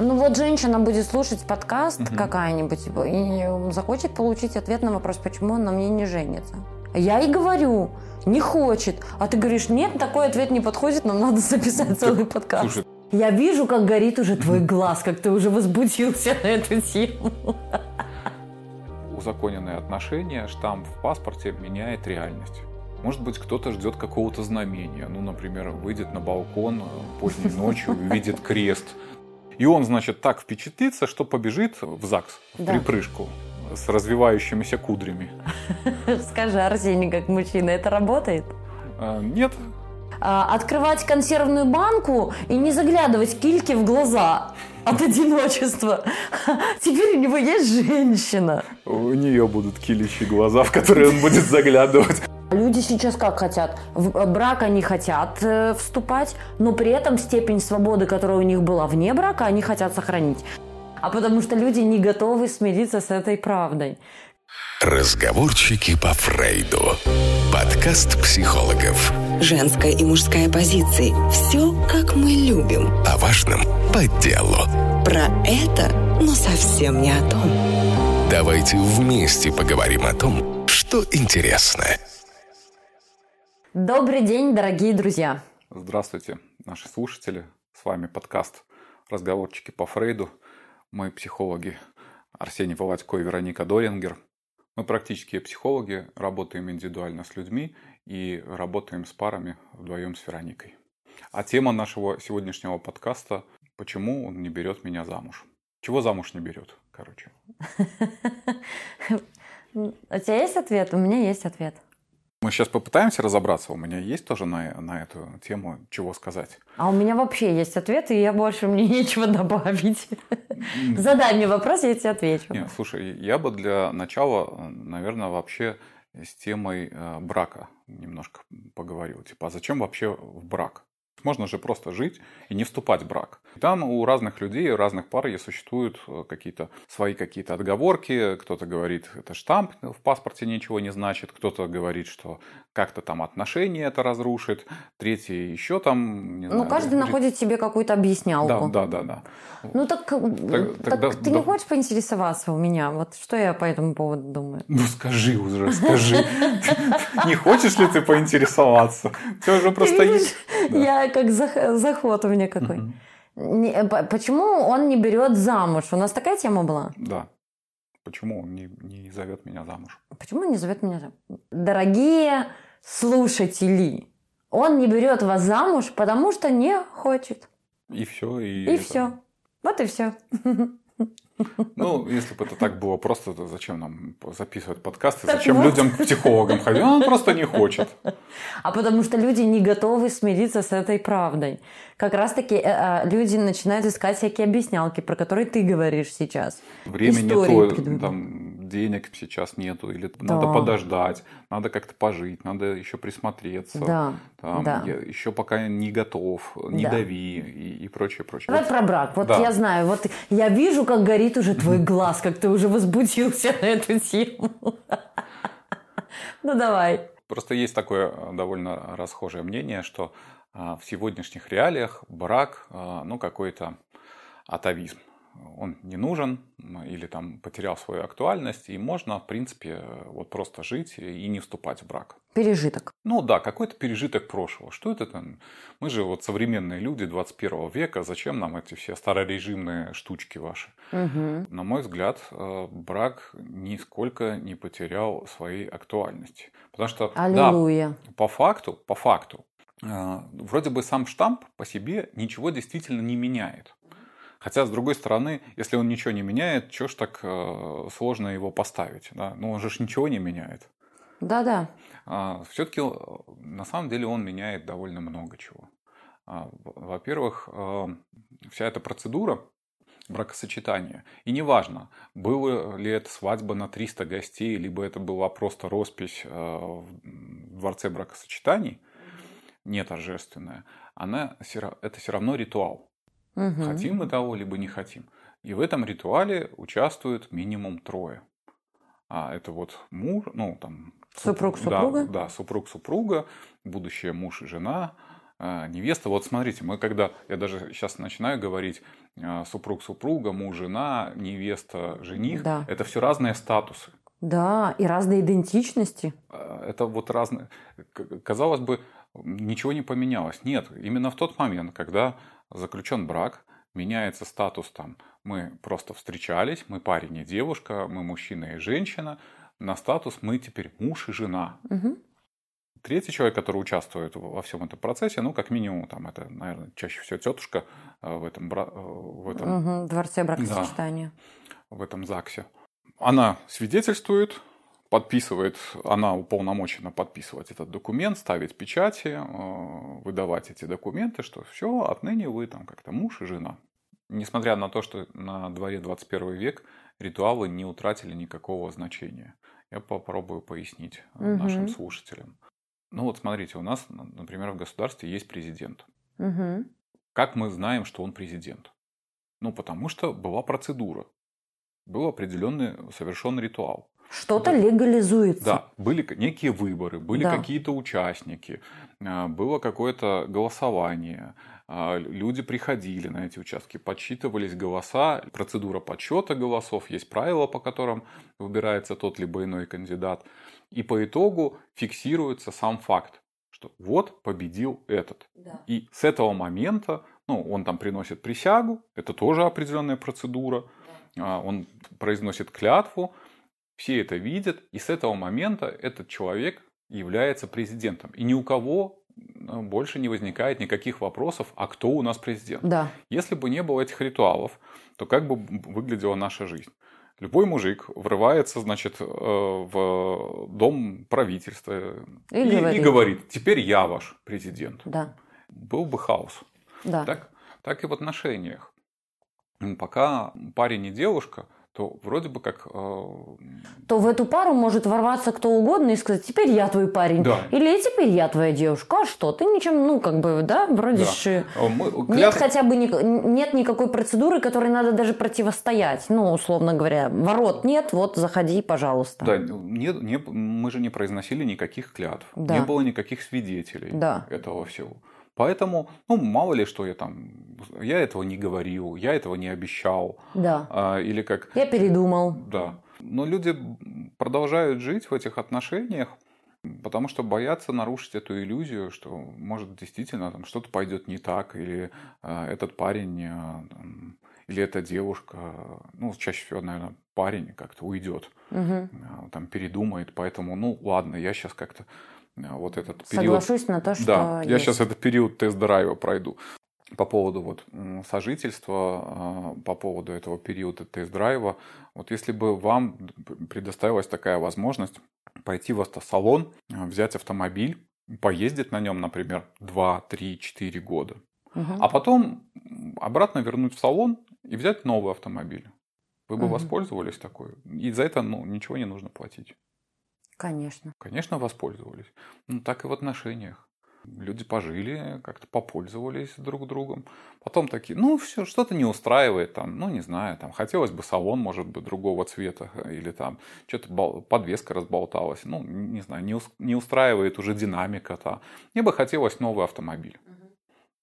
Ну вот женщина будет слушать подкаст угу. какая-нибудь и захочет получить ответ на вопрос, почему он на мне не женится. Я и говорю, не хочет. А ты говоришь, нет, такой ответ не подходит, нам надо записать целый подкаст. Слушай, я вижу, как горит уже твой глаз, как ты уже возбудился на эту тему. Узаконенные отношения, штамп в паспорте меняет реальность. Может быть, кто-то ждет какого-то знамения. Ну, например, выйдет на балкон э, поздней ночью, увидит крест. И он, значит, так впечатлится, что побежит в ЗАГС в да. припрыжку с развивающимися кудрями. Скажи, Арсений, как мужчина, это работает? А, нет. А, открывать консервную банку и не заглядывать кильке в глаза от одиночества. Теперь у него есть женщина. У нее будут килищие глаза, в которые он будет заглядывать. Люди сейчас как хотят? В брак они хотят э, вступать, но при этом степень свободы, которая у них была вне брака, они хотят сохранить. А потому что люди не готовы смириться с этой правдой. Разговорчики по Фрейду. Подкаст психологов. Женская и мужская позиции. Все, как мы любим. О важном по делу. Про это, но совсем не о том. Давайте вместе поговорим о том, что интересно. Добрый день, дорогие друзья. Здравствуйте, наши слушатели. С вами подкаст «Разговорчики по Фрейду». Мы психологи Арсений Володько и Вероника Дорингер. Мы практические психологи, работаем индивидуально с людьми и работаем с парами вдвоем с Вероникой. А тема нашего сегодняшнего подкаста – почему он не берет меня замуж? Чего замуж не берет, короче? У тебя есть ответ? У меня есть ответ. Мы сейчас попытаемся разобраться. У меня есть тоже на, на эту тему чего сказать. А у меня вообще есть ответ, и я больше мне нечего добавить. Задай мне вопрос, я тебе отвечу. Нет, слушай, я бы для начала, наверное, вообще с темой э, брака немножко поговорил. Типа, а зачем вообще в брак? Можно же просто жить и не вступать в брак. Там у разных людей, у разных пар существуют э, какие-то свои какие-то отговорки. Кто-то говорит, это штамп в паспорте ничего не значит. Кто-то говорит, что как-то там отношения это разрушит. Третий еще там, не ну, знаю. Каждый говорит... находит себе какую-то объяснялку. Да, да, да. да. Ну, так, так, так да, ты да. не хочешь поинтересоваться у меня? Вот что я по этому поводу думаю? Ну, скажи уже, скажи. Не хочешь ли ты поинтересоваться? Ты уже просто... Я как заход у меня какой. Э, почему он не берет замуж? У нас такая тема была? Да. Почему он не, не зовет меня замуж? Почему он не зовет меня замуж? Дорогие слушатели, он не берет вас замуж, потому что не хочет. И все. И, и это... все. Вот и все. Ну, если бы это так было просто, то зачем нам записывать подкасты? Так зачем вот. людям к психологам ходить? Он просто не хочет. А потому что люди не готовы смириться с этой правдой. Как раз-таки э, э, люди начинают искать всякие объяснялки, про которые ты говоришь сейчас. Времени нету, там, денег сейчас нету, или да. надо подождать, надо как-то пожить, надо еще присмотреться. Да. Там, да. Я еще пока не готов, не да. дави и, и прочее, прочее. Давай вот. про брак. Вот да. я знаю, вот я вижу, как горит уже твой глаз, как ты уже возбудился на эту тему. Ну давай. Просто есть такое э, довольно расхожее мнение, что а, в сегодняшних реалиях брак, а, ну, какой-то атовизм он не нужен или там потерял свою актуальность, и можно, в принципе, вот просто жить и не вступать в брак. Пережиток. Ну да, какой-то пережиток прошлого. Что это там? Мы же вот современные люди 21 века, зачем нам эти все старорежимные штучки ваши? Угу. На мой взгляд, э, брак нисколько не потерял своей актуальности. Потому что, Аллилуйя. да, по факту, по факту, э, вроде бы сам штамп по себе ничего действительно не меняет. Хотя, с другой стороны, если он ничего не меняет, чего ж так э, сложно его поставить? Да? Ну, он же ничего не меняет. Да-да. А, Все-таки, э, на самом деле, он меняет довольно много чего. А, во-первых, э, вся эта процедура бракосочетания. И неважно, была ли это свадьба на 300 гостей, либо это была просто роспись в дворце бракосочетаний, не торжественная, она, это все равно ритуал. Угу. Хотим мы того, либо не хотим. И в этом ритуале участвует минимум трое. А это вот муж, ну там супруг супруга, да, да, супруг супруга, будущий муж и жена, а, невеста, вот смотрите, мы когда, я даже сейчас начинаю говорить, а, супруг, супруга, муж, жена, невеста, жених, Да. это все разные статусы. Да, и разные идентичности. А, Это вот разные, казалось бы, ничего не поменялось. Нет, именно в тот момент, когда заключен брак, меняется статус там, мы просто встречались, мы парень и девушка, мы мужчина и женщина, на статус мы теперь муж и жена. Мгм. Третий человек, который участвует во всем этом процессе, ну, как минимум, там, это, наверное, чаще всего тетушка э, в этом, бра- э, в этом, В дворце бракосочетания. в этом ЗАГСе. Она свидетельствует, подписывает, она уполномочена подписывать этот документ, ставить печати, э, выдавать эти документы, что все, отныне вы там как-то муж и жена. Несмотря на то, что на дворе 21 век ритуалы не утратили никакого значения. Я попробую пояснить э, нашим слушателям. Ну вот смотрите, у нас, например, в государстве есть президент. Мгм. Как мы знаем, что он президент? Ну, потому что была процедура. Был определенный совершен ритуал. Что-то Да. легализуется. Да, были некие выборы, были Да. какие-то участники, а, было какое-то голосование, а, люди приходили на эти участки, подсчитывались голоса, процедура подсчета голосов, есть правила, по которым выбирается тот либо иной кандидат. И по итогу фиксируется сам факт, что вот победил этот. Да. И с этого момента, ну, он там приносит присягу, это тоже определенная процедура, а, он произносит клятву, все это видят, и с этого момента этот человек является президентом. И ни у кого э, больше не возникает никаких вопросов, а кто у нас президент. Да. Если бы не было этих ритуалов, то как бы выглядела наша жизнь? Любой мужик врывается, значит, э, в дом правительства И и, говорит. и говорит, теперь я ваш президент. Да. Был бы хаос. Да. Так, так и в отношениях. Пока парень и девушка, то вроде бы как... э, То в эту пару может ворваться кто угодно и сказать, теперь я твой парень. Да. Или теперь я твоя девушка. А что? Ты ничем, ну, как бы, да, вроде Да. ж, э, э, мы- Нет хотя бы ни- нет никакой процедуры, которой надо даже противостоять. Ну, условно говоря, ворот нет, вот заходи, пожалуйста. Да, не, не- мы же не произносили никаких клятв, Да. не было никаких свидетелей Да. этого всего. Поэтому, ну, мало ли что я там, я этого не говорил, я этого не обещал, Да. а, или как, Я передумал. да. Но люди продолжают жить в этих отношениях, потому что боятся нарушить эту иллюзию, что, может, действительно там что-то пойдет не так, или а, этот парень, а, там, или эта девушка, ну, чаще всего, наверное, парень как-то уйдет Мгм. а, там передумает, поэтому, ну, ладно, я сейчас как-то вот этот период... Соглашусь на то, что Да, я есть. сейчас этот период тест-драйва пройду. По поводу вот сожительства, а, по поводу этого периода тест-драйва, вот если бы вам предоставилась такая возможность пойти в автосалон, а, взять автомобиль, поездить на нем, например, 2, 3, 4 года, Мгм. а потом обратно вернуть в салон и взять новый автомобиль. Вы бы Мгм. воспользовались такой. И за это ну, ничего не нужно платить. Конечно. Конечно, воспользовались. Ну, так и в отношениях. Люди пожили, как-то попользовались друг другом. Потом такие, ну, все, что-то не устраивает, там, ну, не знаю, там, хотелось бы салон, может быть, другого цвета, или там, что-то подвеска разболталась, ну, не знаю, не, не устраивает уже динамика-то. Мне бы хотелось новый автомобиль.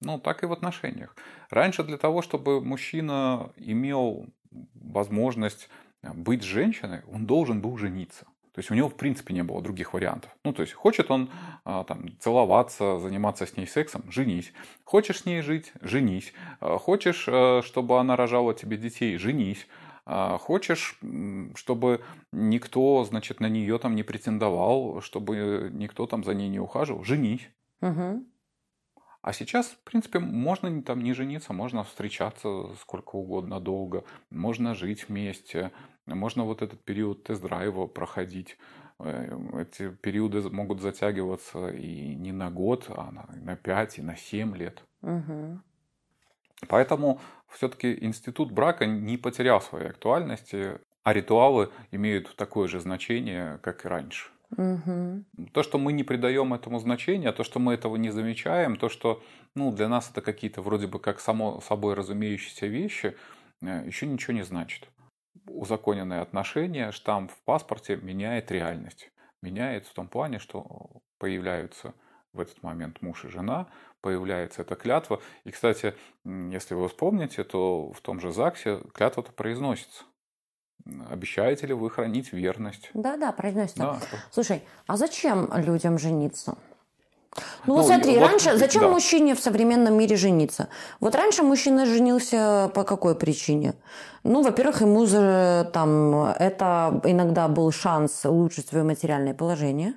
Ну, так и в отношениях. Раньше для того, чтобы мужчина имел возможность быть с женщиной, он должен был жениться. То есть у него в принципе не было других вариантов. Ну, то есть хочет он а, там целоваться, заниматься с ней сексом, женись. Хочешь с ней жить, женись. А, Хочешь, э, чтобы она рожала тебе детей, женись. А, Хочешь, чтобы никто, значит, на нее там не претендовал, чтобы никто там за ней не ухаживал, женись. Мгм. А сейчас, в принципе, можно там не жениться, можно встречаться сколько угодно долго, можно жить вместе, можно вот этот период тест-драйва проходить. Э, Эти периоды могут затягиваться и не на год, а на, на 5 и на 7 лет. Мгм. Поэтому все-таки институт брака не потерял своей актуальности, а ритуалы имеют такое же значение, как и раньше. Мгм. То, что мы не придаем этому значения, то, что мы этого не замечаем, то, что ну, для нас это какие-то вроде бы как само собой разумеющиеся вещи, э, еще ничего не значит. Узаконенные отношения, штамп в паспорте меняет реальность. Меняет в том плане, что появляются в этот момент муж и жена, появляется эта клятва. И, кстати, если вы вспомните, то в том же ЗАГСе клятва-то произносится. Обещаете ли вы хранить верность? Да, да, произносится. Да. Слушай, а зачем людям жениться? Ну, Ну, вот смотри, вот, раньше зачем да. мужчине в современном мире жениться? Вот раньше мужчина женился по какой причине? Ну, во-первых, ему за, там это иногда был шанс улучшить свое материальное положение.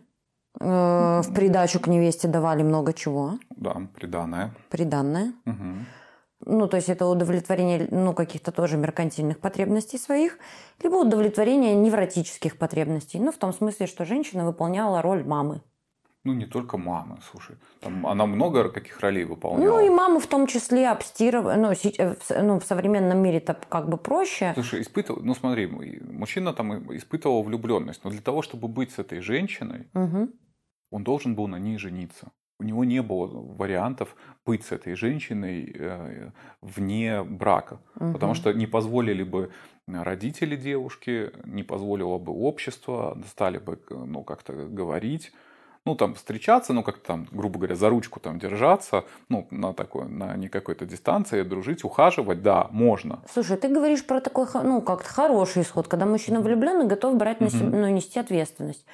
Э, В придачу к невесте давали много чего, Да, приданное. приданное. Мгм. Ну, то есть это удовлетворение ну, каких-то тоже меркантильных потребностей своих, либо удовлетворение невротических потребностей. Ну, в том смысле, что женщина выполняла роль мамы. Ну, не только мамы, слушай. Там она много каких ролей выполняла. Ну, и маму в том числе обстирывать. Ну, э, ну, в современном мире это как бы проще. Слушай, испытывал, ну смотри, мужчина там испытывал влюбленность, но для того, чтобы быть с этой женщиной, Мгм. он должен был на ней жениться. У него не было вариантов быть с этой женщиной э, вне брака, Мгм. потому что не позволили бы родители девушки, не позволило бы общество, стали бы ну, как-то говорить, ну, там, встречаться, ну, как-то там, грубо говоря, за ручку там держаться, ну, на такой, на не какой-то дистанции, дружить, ухаживать, да, можно. Слушай, ты говоришь про такой, ну, как-то хороший исход, когда мужчина влюблен и готов брать на себя, ну, нести ответственность.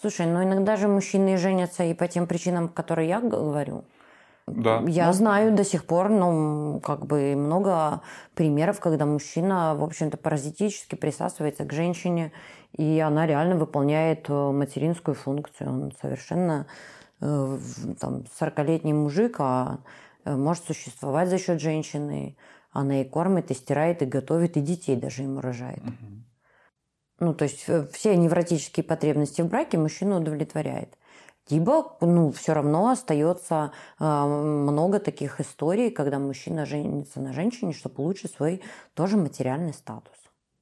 Слушай, ну иногда же мужчины женятся и по тем причинам, которые я говорю. Да. Я Ну, знаю до сих пор, ну, как бы много примеров, когда мужчина, в общем-то, паразитически присасывается к женщине, и она реально выполняет э, материнскую функцию. Он совершенно э, там 40-летний мужик, а э, может существовать за счет женщины. Она и кормит, и стирает, и готовит, и детей даже ему рожает. Ну, то есть все невротические потребности в браке мужчина удовлетворяет. Либо, ну, все равно остается много таких историй, когда мужчина женится на женщине, чтобы улучшить свой тоже материальный статус,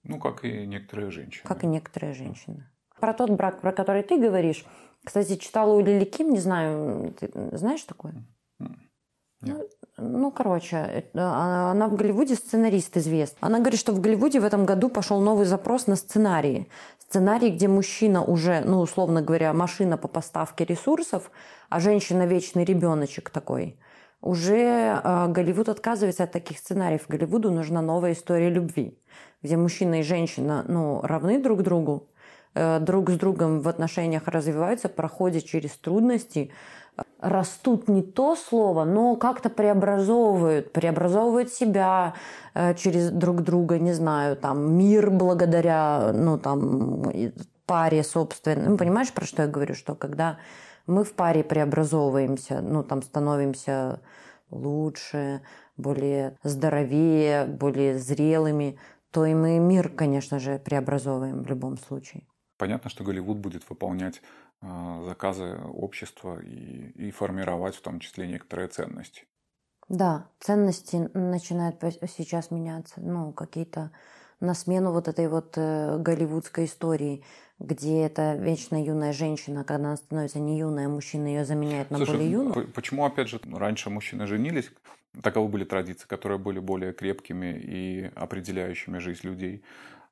Ну, как и некоторые женщины. как и некоторые женщины. Про тот брак, про который ты говоришь, кстати, читала у Лили Ким, не знаю, ты знаешь такое? Нет. Ну, короче, это- а- она в Голливуде сценарист известный. Она говорит, что в Голливуде в этом году пошел новый запрос на сценарии. Сценарий, где мужчина уже, ну, условно говоря, машина по поставке ресурсов, а женщина вечный ребеночек такой. Уже э, Голливуд отказывается от таких сценариев. Голливуду нужна новая история любви, где мужчина и женщина, ну, равны друг другу, э, друг с другом в отношениях развиваются, проходят через трудности, растут не то слово, но как-то преобразовывают, преобразовывают себя э, через друг друга, не знаю, там мир благодаря, ну там паре собственно. Ну, понимаешь, про что я говорю, что когда мы в паре преобразовываемся, ну там становимся лучше, более здоровее, более зрелыми, то и мы мир, конечно же, преобразовываем в любом случае. Понятно, что Голливуд будет выполнять э, заказы общества и, и формировать в том числе некоторые ценности. Да, ценности начинают сейчас меняться, ну, какие-то на смену вот этой вот э, голливудской истории, где эта вечно юная женщина, когда она становится не юная, мужчина ее заменяет на Слушай, более юную. почему, опять же, раньше мужчины женились, таковы были традиции, которые были более крепкими и определяющими жизнь людей.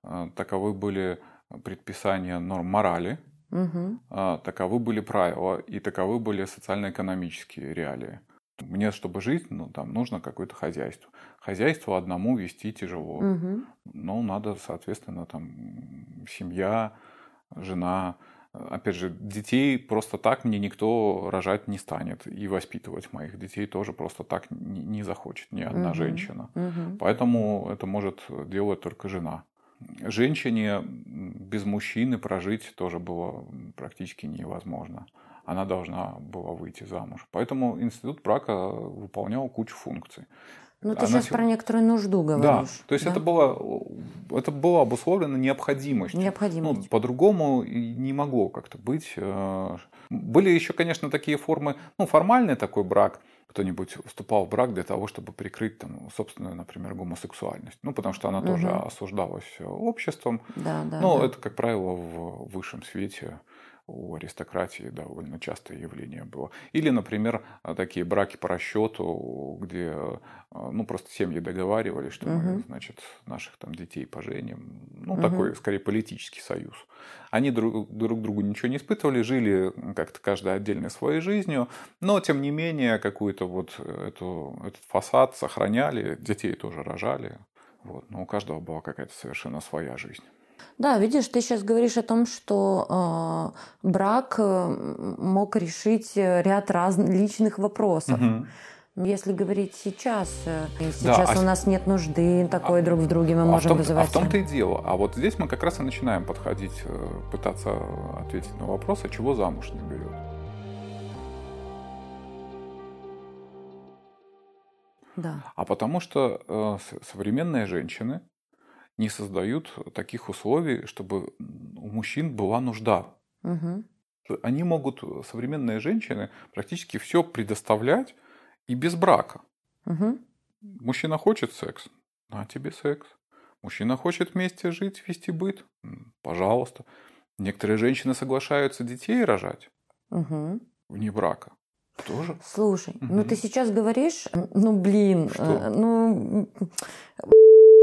Э, Таковы были предписания норм морали, а, таковы были правила и таковы были социально-экономические реалии. Мне, чтобы жить, ну, там нужно какое-то хозяйство. Хозяйство одному вести тяжело. Мгм. Ну, надо, соответственно, там семья, жена. Опять же, детей просто так мне никто рожать не станет. И воспитывать моих детей тоже просто так не, не захочет ни одна Мгм. женщина. Мгм. Поэтому это может делать только жена. Женщине без мужчины прожить тоже было практически невозможно. Она должна была выйти замуж. Поэтому институт брака выполнял кучу функций. Ну, ты Она сейчас сел- про некоторую нужду Да, говоришь. то есть да? это было, это было обусловлено необходимостью. Необходимость. Ну, по-другому не могло как-то быть. Э, Были еще, конечно, такие формы, ну, формальный такой брак. Кто-нибудь вступал в брак для того, чтобы прикрыть, там, собственную, например, гомосексуальность. Ну, потому что она тоже Мгм. осуждалась обществом. Да, да. Ну, да. это, как правило, в высшем свете у аристократии довольно частое явление было. Или, например, такие браки по расчету, где ну, просто семьи договаривались, что мы, значит, наших там детей поженим. Ну, угу. такой, скорее, политический союз. Они друг, друг другу ничего не испытывали, жили как-то каждый отдельной своей жизнью, но, тем не менее, какую-то вот эту, этот фасад сохраняли, детей тоже рожали. Вот. Но у каждого была какая-то совершенно своя жизнь. Да, видишь, ты сейчас говоришь о том, что э, брак э, мог решить ряд различных вопросов. Угу. Если говорить сейчас, э, сейчас да, у а... нас нет нужды такой а... друг в друге, мы а можем том, вызывать. А в том-то и дело. А вот здесь мы как раз и начинаем подходить, э, пытаться ответить на вопрос, а чего замуж не берет. Да. А потому что э, современные женщины не создают таких условий, чтобы у мужчин была нужда. Угу. Они могут, современные женщины, практически все предоставлять и без брака. Угу. Мужчина хочет секс, на тебе секс. Мужчина хочет вместе жить, вести быт, пожалуйста. Некоторые женщины соглашаются детей рожать угу. вне брака. Тоже? Слушай, угу. ну ты сейчас говоришь, ну блин, Что? Э, ну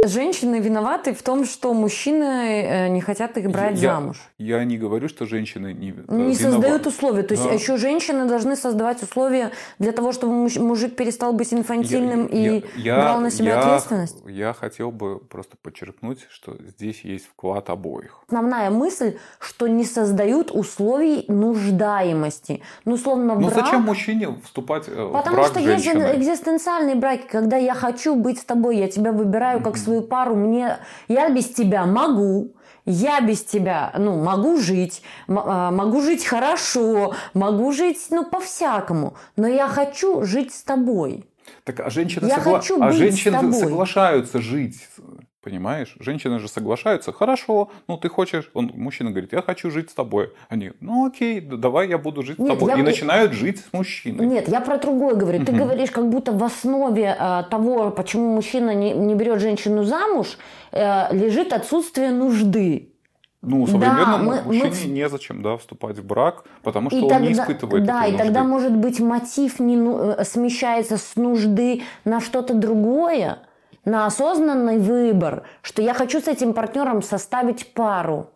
Женщины виноваты в том, что мужчины э, не хотят их брать я, замуж. Я не говорю, что женщины не Не создают условия. То есть да. еще женщины должны создавать условия для того, чтобы мужик перестал быть инфантильным я, и я, брал на себя я, ответственность. Я хотел бы просто подчеркнуть, что здесь есть вклад обоих. Основная мысль, что не создают условий нуждаемости. Ну, словно брак... Ну зачем мужчине вступать э, Потому в брак что с есть экзистенциальные браки, когда я хочу быть с тобой, я тебя выбираю как свою пару, мне, я без тебя могу, я без тебя, ну, могу жить, а, могу жить хорошо, могу жить, ну, по-всякому, но я хочу жить с тобой. Так, а женщины, я согла... хочу а женщины соглашаются жить Понимаешь? Женщины же соглашаются. Хорошо, ну ты хочешь... Он, мужчина говорит, я хочу жить с тобой. Они, ну окей, давай я буду жить Нет, с тобой. Я... И начинают жить с мужчиной. Нет, я про другое говорю. Ты говоришь, как будто в основе э, того, почему мужчина не, не берет женщину замуж, э, лежит отсутствие нужды. Ну, современному да, мы, мужчине мы... незачем да, вступать в брак, потому что и он тогда, не испытывает Да, и нужды. тогда, может быть, мотив не, ну, смещается с нужды на что-то другое на осознанный выбор, что я хочу с этим партнером составить пару.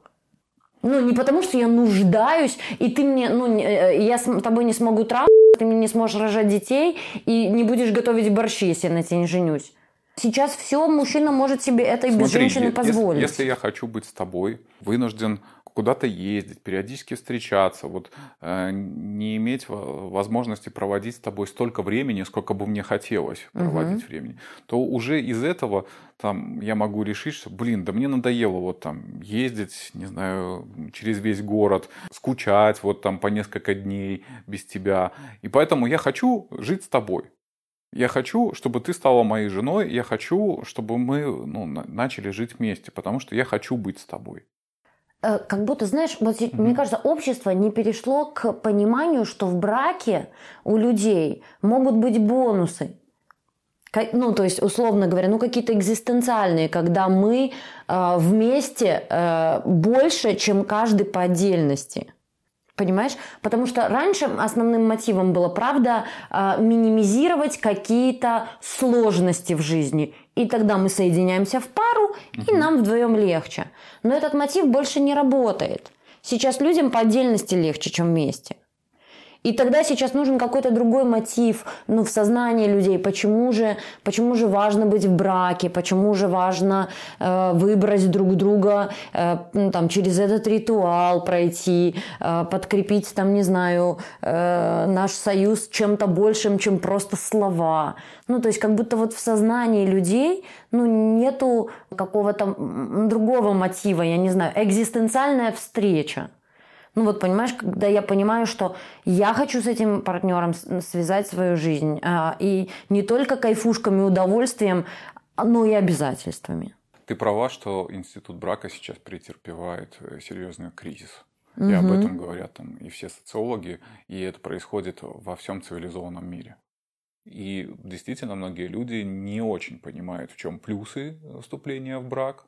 Ну, не потому, что я нуждаюсь, и ты мне, ну, э, я с тобой не смогу трахать, ты мне не сможешь рожать детей, и не будешь готовить борщи, если я на тебя не женюсь. Сейчас все мужчина может себе это и без женщины позволить. Если, если я хочу быть с тобой, вынужден куда-то ездить, периодически встречаться, вот э, не иметь возможности проводить с тобой столько времени, сколько бы мне хотелось проводить угу. времени, то уже из этого там я могу решить, что, блин, да мне надоело вот там ездить, не знаю, через весь город, скучать вот там по несколько дней без тебя, и поэтому я хочу жить с тобой. Я хочу, чтобы ты стала моей женой, я хочу, чтобы мы ну, начали жить вместе, потому что я хочу быть с тобой. Э, как будто, знаешь, вот mm-hmm. мне кажется, общество не перешло к пониманию, что в браке у людей могут быть бонусы. Ну, то есть, условно говоря, ну, какие-то экзистенциальные, когда мы э, вместе э, больше, чем каждый по отдельности. Понимаешь? Потому что раньше основным мотивом было, правда, э, минимизировать какие-то сложности в жизни. И тогда мы соединяемся в пару, и нам вдвоем легче. Но этот мотив больше не работает. Сейчас людям по отдельности легче, чем вместе. И тогда сейчас нужен какой-то другой мотив ну, в сознании людей. Почему же, почему же важно быть в браке? Почему же важно э, выбрать друг друга э, ну, там, через этот ритуал пройти, э, подкрепить, там, не знаю, э, наш союз чем-то большим, чем просто слова. Ну, то есть как будто вот в сознании людей ну, нету какого-то другого мотива, я не знаю, экзистенциальная встреча. Ну вот понимаешь, когда я понимаю, что я хочу с этим партнером связать свою жизнь, а, и не только кайфушками, удовольствием, но и обязательствами. Ты права, что институт брака сейчас претерпевает э, серьезный кризис. И угу. об этом говорят там и все социологи, и это происходит во всем цивилизованном мире. И действительно многие люди не очень понимают, в чем плюсы вступления в брак,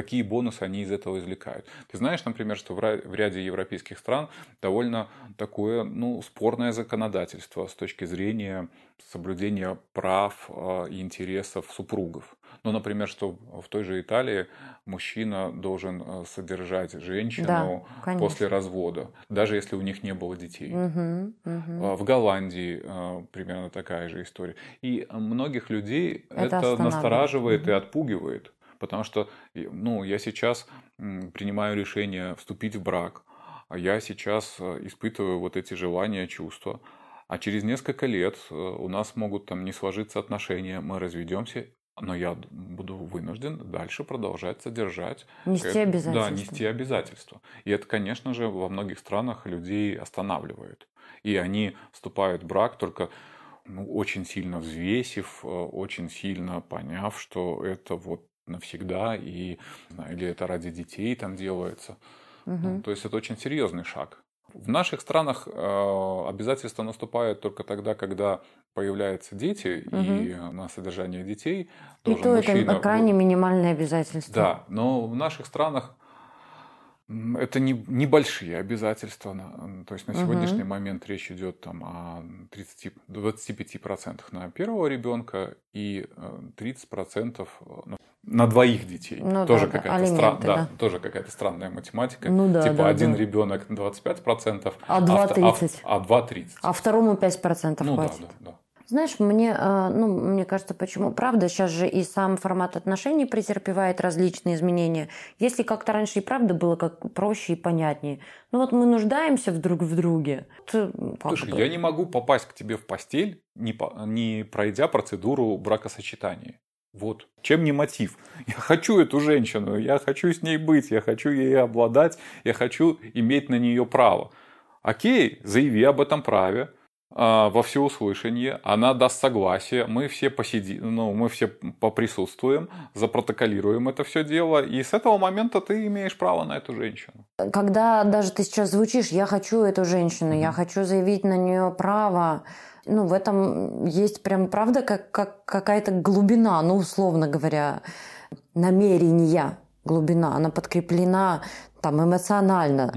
какие бонусы они из этого извлекают. Ты знаешь, например, что в ряде европейских стран довольно такое ну, спорное законодательство с точки зрения соблюдения прав а, и интересов супругов. Ну, например, что в той же Италии мужчина должен а, содержать женщину да, после развода, даже если у них не было детей. Угу, угу. В Голландии примерно такая же история. И многих людей это, это настораживает и отпугивает. Потому что ну, я сейчас принимаю решение вступить в брак, а я сейчас испытываю вот эти желания, чувства. А через несколько лет э, у нас могут там не сложиться отношения, мы разведемся, но я буду вынужден дальше продолжать содержать. Нести это, обязательства. Да, нести обязательства. И это, конечно же, во многих странах людей останавливает. И они вступают в брак только ну, очень сильно взвесив, э, очень сильно поняв, что это вот навсегда, и, или это ради детей там делается. Угу. Ну, то есть это очень серьезный шаг. В наших странах э, обязательства наступают только тогда, когда появляются дети, угу. и на содержание детей и то мужчина... это крайне минимальное обязательство. Да, но в наших странах это не, небольшие обязательства. То есть на сегодняшний угу. момент речь идет там, о 30, 25% на первого ребенка и 30% э, на двоих детей. Ну, тоже да, какая-то. Стран... да, да. тоже какая-то странная математика. Ну, да, типа да, один да. ребенок 25%, а два 30. А, а 30. А второму 5% ну, хватит. Да, да, да. Знаешь, мне, э, ну, мне кажется, почему? Правда, сейчас же и сам формат отношений претерпевает различные изменения. Если как-то раньше и правда было как проще и понятнее. Ну вот мы нуждаемся друг в друге. Ты, Слушай, я не могу попасть к тебе в постель, не, по, не пройдя процедуру бракосочетания. Вот. Чем не мотив? Я хочу эту женщину, я хочу с ней быть, я хочу ей обладать, я хочу иметь на нее право. Окей, заяви об этом праве а, во всеуслышание, она даст согласие, мы все посидим, ну, мы все поприсутствуем, запротоколируем это все дело, и с этого момента ты имеешь право на эту женщину. Когда даже ты сейчас звучишь, я хочу эту женщину, mm-hmm. я хочу заявить на нее право, ну, в этом есть прям, правда, как, как какая-то глубина, ну, условно говоря, намерения глубина, она подкреплена там эмоционально,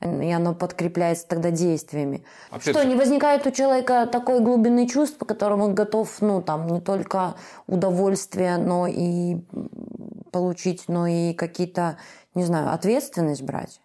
угу. и оно подкрепляется тогда действиями. Опять что, же... не возникает у человека такой глубины чувств, по которым он готов, ну, там, не только удовольствие, но и получить, но и какие-то, не знаю, ответственность брать?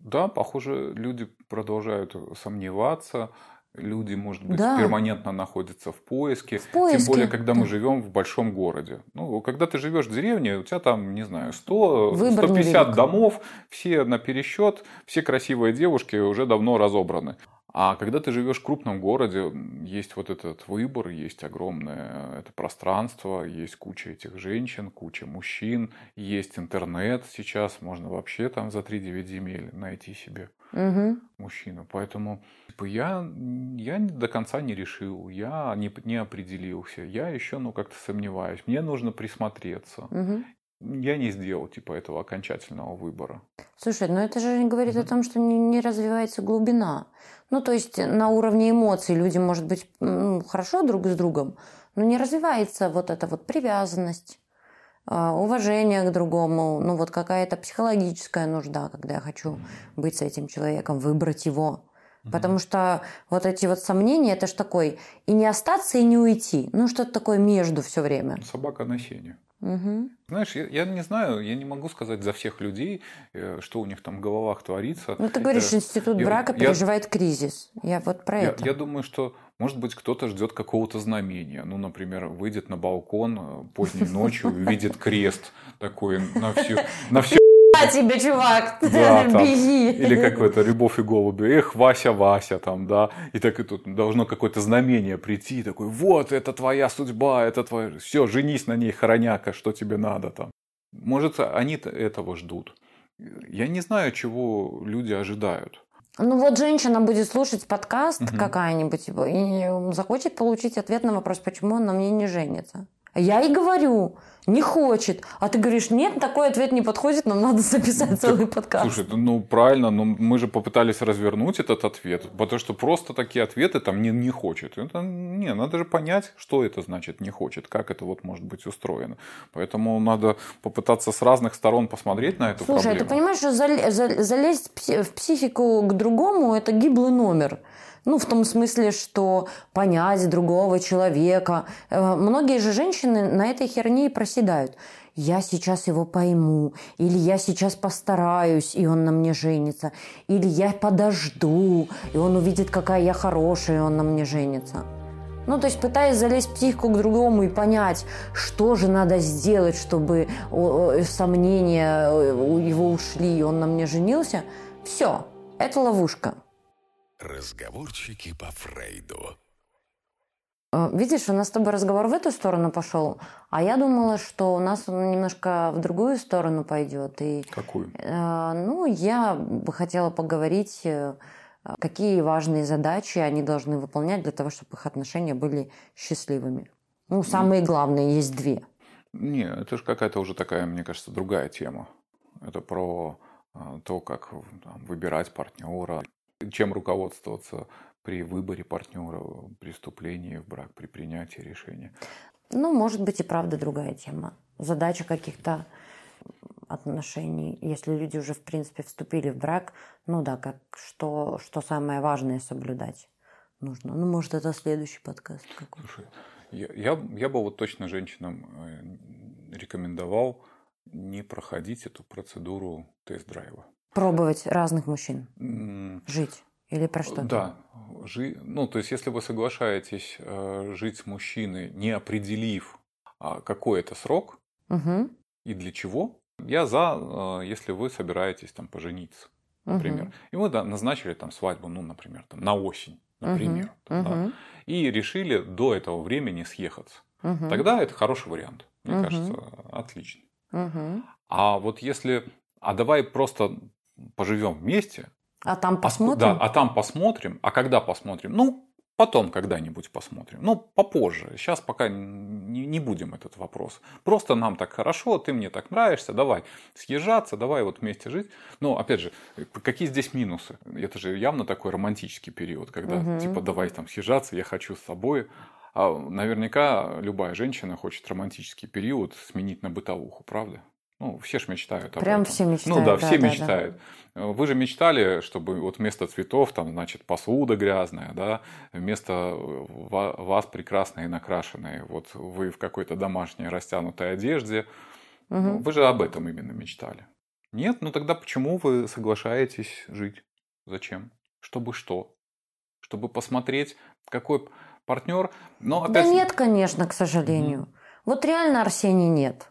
Да, похоже, люди продолжают сомневаться, люди, может быть, да. перманентно находятся в поиске. в поиске. Тем более, когда да. мы живем в большом городе. Ну, когда ты живешь в деревне, у тебя там, не знаю, 100, Выбор 150 невелик. домов, все на пересчет, все красивые девушки уже давно разобраны. А когда ты живешь в крупном городе, есть вот этот выбор, есть огромное это пространство, есть куча этих женщин, куча мужчин, есть интернет сейчас, можно вообще там за 3-9 земель найти себе угу. мужчину. Поэтому типа, я, я до конца не решил, я не, не определился, я еще ну как-то сомневаюсь, мне нужно присмотреться. Угу. Я не сделал типа этого окончательного выбора. Слушай, но это же говорит угу. о том, что не, не развивается глубина. Ну, то есть на уровне эмоций люди, может быть, ну, хорошо друг с другом, но не развивается вот эта вот привязанность а, уважение к другому, ну вот какая-то психологическая нужда, когда я хочу быть с этим человеком, выбрать его. Потому что вот эти вот сомнения, это ж такой, и не остаться, и не уйти. Ну, что-то такое между все время. Собака на сене. Угу. Знаешь, я, я не знаю, я не могу сказать за всех людей, э, что у них там в головах творится. Ну, ты говоришь, э, институт брака я, переживает кризис. Я вот про я, это. Я думаю, что, может быть, кто-то ждет какого-то знамения. Ну, например, выйдет на балкон э, поздней ночью, увидит крест такой на всю, на всю тебе, чувак, да, там, беги. Или какой-то «Любовь и голуби», эх, Вася, Вася, там, да, и так и тут должно какое-то знамение прийти, такой, вот, это твоя судьба, это твоя, все, женись на ней, хороняка, что тебе надо там. Может, они этого ждут. Я не знаю, чего люди ожидают. Ну вот женщина будет слушать подкаст угу. какая-нибудь и захочет получить ответ на вопрос, почему он на мне не женится. Я и говорю, не хочет. А ты говоришь, нет, такой ответ не подходит, нам надо записать целый подкаст. Слушай, ну правильно, но мы же попытались развернуть этот ответ, потому что просто такие ответы там не, не хочет. Это, не, надо же понять, что это значит не хочет, как это вот может быть устроено. Поэтому надо попытаться с разных сторон посмотреть на эту Слушай, проблему. а ты понимаешь, что залезть в психику к другому – это гиблый номер. Ну, в том смысле, что понять другого человека. Э, многие же женщины на этой херне и проседают. Я сейчас его пойму, или я сейчас постараюсь, и он на мне женится, или я подожду, и он увидит, какая я хорошая, и он на мне женится. Ну, то есть пытаясь залезть в психику к другому и понять, что же надо сделать, чтобы сомнения э, его ушли, и он на мне женился, все, это ловушка. Разговорчики по Фрейду. Э, видишь, у нас с тобой разговор в эту сторону пошел, а я думала, что у нас он немножко в другую сторону пойдет. И, Какую? Э, ну, я бы хотела поговорить, э, какие важные задачи они должны выполнять для того, чтобы их отношения были счастливыми. Ну, самые главные есть две. Не, это же какая-то уже такая, мне кажется, другая тема. Это про э, то, как там, выбирать партнера, чем руководствоваться при выборе партнера, при вступлении в брак, при принятии решения? Ну, может быть, и правда другая тема. Задача каких-то отношений, если люди уже, в принципе, вступили в брак, ну да, как, что, что самое важное соблюдать нужно. Ну, может, это следующий подкаст какой Слушай, я, я, я бы вот точно женщинам э, рекомендовал не проходить эту процедуру тест-драйва. Пробовать разных мужчин. Жить. Или про что? Да. Жи... Ну, то есть, если вы соглашаетесь э, жить с мужчиной, не определив а, какой это срок угу. и для чего, я за, э, если вы собираетесь там пожениться, например. Угу. И вы да, назначили там свадьбу, ну, например, там, на осень, например. Угу. Там, угу. Да, и решили до этого времени съехаться. Угу. Тогда это хороший вариант. Мне угу. кажется, отличный. Угу. А вот если... А давай просто поживем вместе. А там посмотрим? Да, а там посмотрим. А когда посмотрим? Ну, потом когда-нибудь посмотрим. Ну, попозже. Сейчас пока не, не будем этот вопрос. Просто нам так хорошо, ты мне так нравишься, давай съезжаться, давай вот вместе жить. Но, опять же, какие здесь минусы? Это же явно такой романтический период, когда угу. типа давай там съезжаться, я хочу с собой. А наверняка любая женщина хочет романтический период сменить на бытовуху, правда? Ну, все же мечтают об Прям этом. все мечтают. Ну да, все да, мечтают. Да. Вы же мечтали, чтобы вот вместо цветов там, значит, посуда грязная, да, вместо вас прекрасные накрашенные, вот вы в какой-то домашней растянутой одежде. Угу. Вы же об этом именно мечтали. Нет? Ну тогда почему вы соглашаетесь жить? Зачем? Чтобы что? Чтобы посмотреть, какой партнер. Но опять... Да нет, конечно, к сожалению. Угу. Вот реально Арсений нет.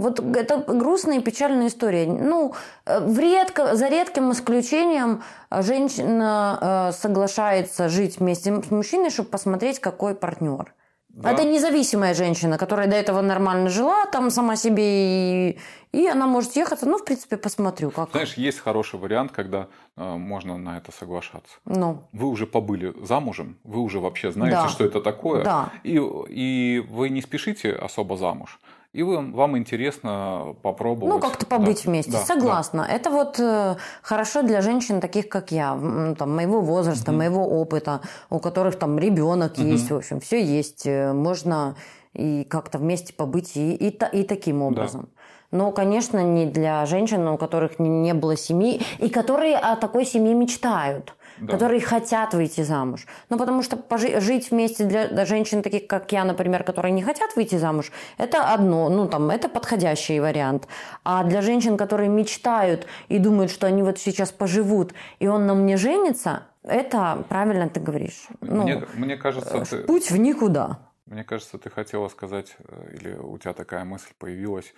Вот это грустная и печальная история. Ну, э, в редко, за редким исключением э, женщина э, соглашается жить вместе с мужчиной, чтобы посмотреть, какой партнер. Да. Это независимая женщина, которая до этого нормально жила, там сама себе, и, и она может ехать. Ну, в принципе, посмотрю, как. Знаешь, есть хороший вариант, когда э, можно на это соглашаться. Ну. Вы уже побыли замужем, вы уже вообще знаете, да. что это такое. Да. И, и вы не спешите особо замуж и вы, вам интересно попробовать. Ну, как-то побыть да, вместе. Да, Согласна. Да. Это вот э, хорошо для женщин таких, как я, там, моего возраста, угу. моего опыта, у которых там ребенок угу. есть, в общем, все есть. Э, можно и как-то вместе побыть и, и, и таким образом. Да. Но, конечно, не для женщин, у которых не было семьи, и которые о такой семье мечтают да. которые хотят выйти замуж. Ну, потому что пожи- жить вместе для женщин, таких как я, например, которые не хотят выйти замуж, это одно, ну, там, это подходящий вариант. А для женщин, которые мечтают и думают, что они вот сейчас поживут, и он на мне женится, это правильно ты говоришь. Ну, мне, мне кажется, э, ты... путь в никуда. Мне кажется, ты хотела сказать, э, или у тебя такая мысль появилась,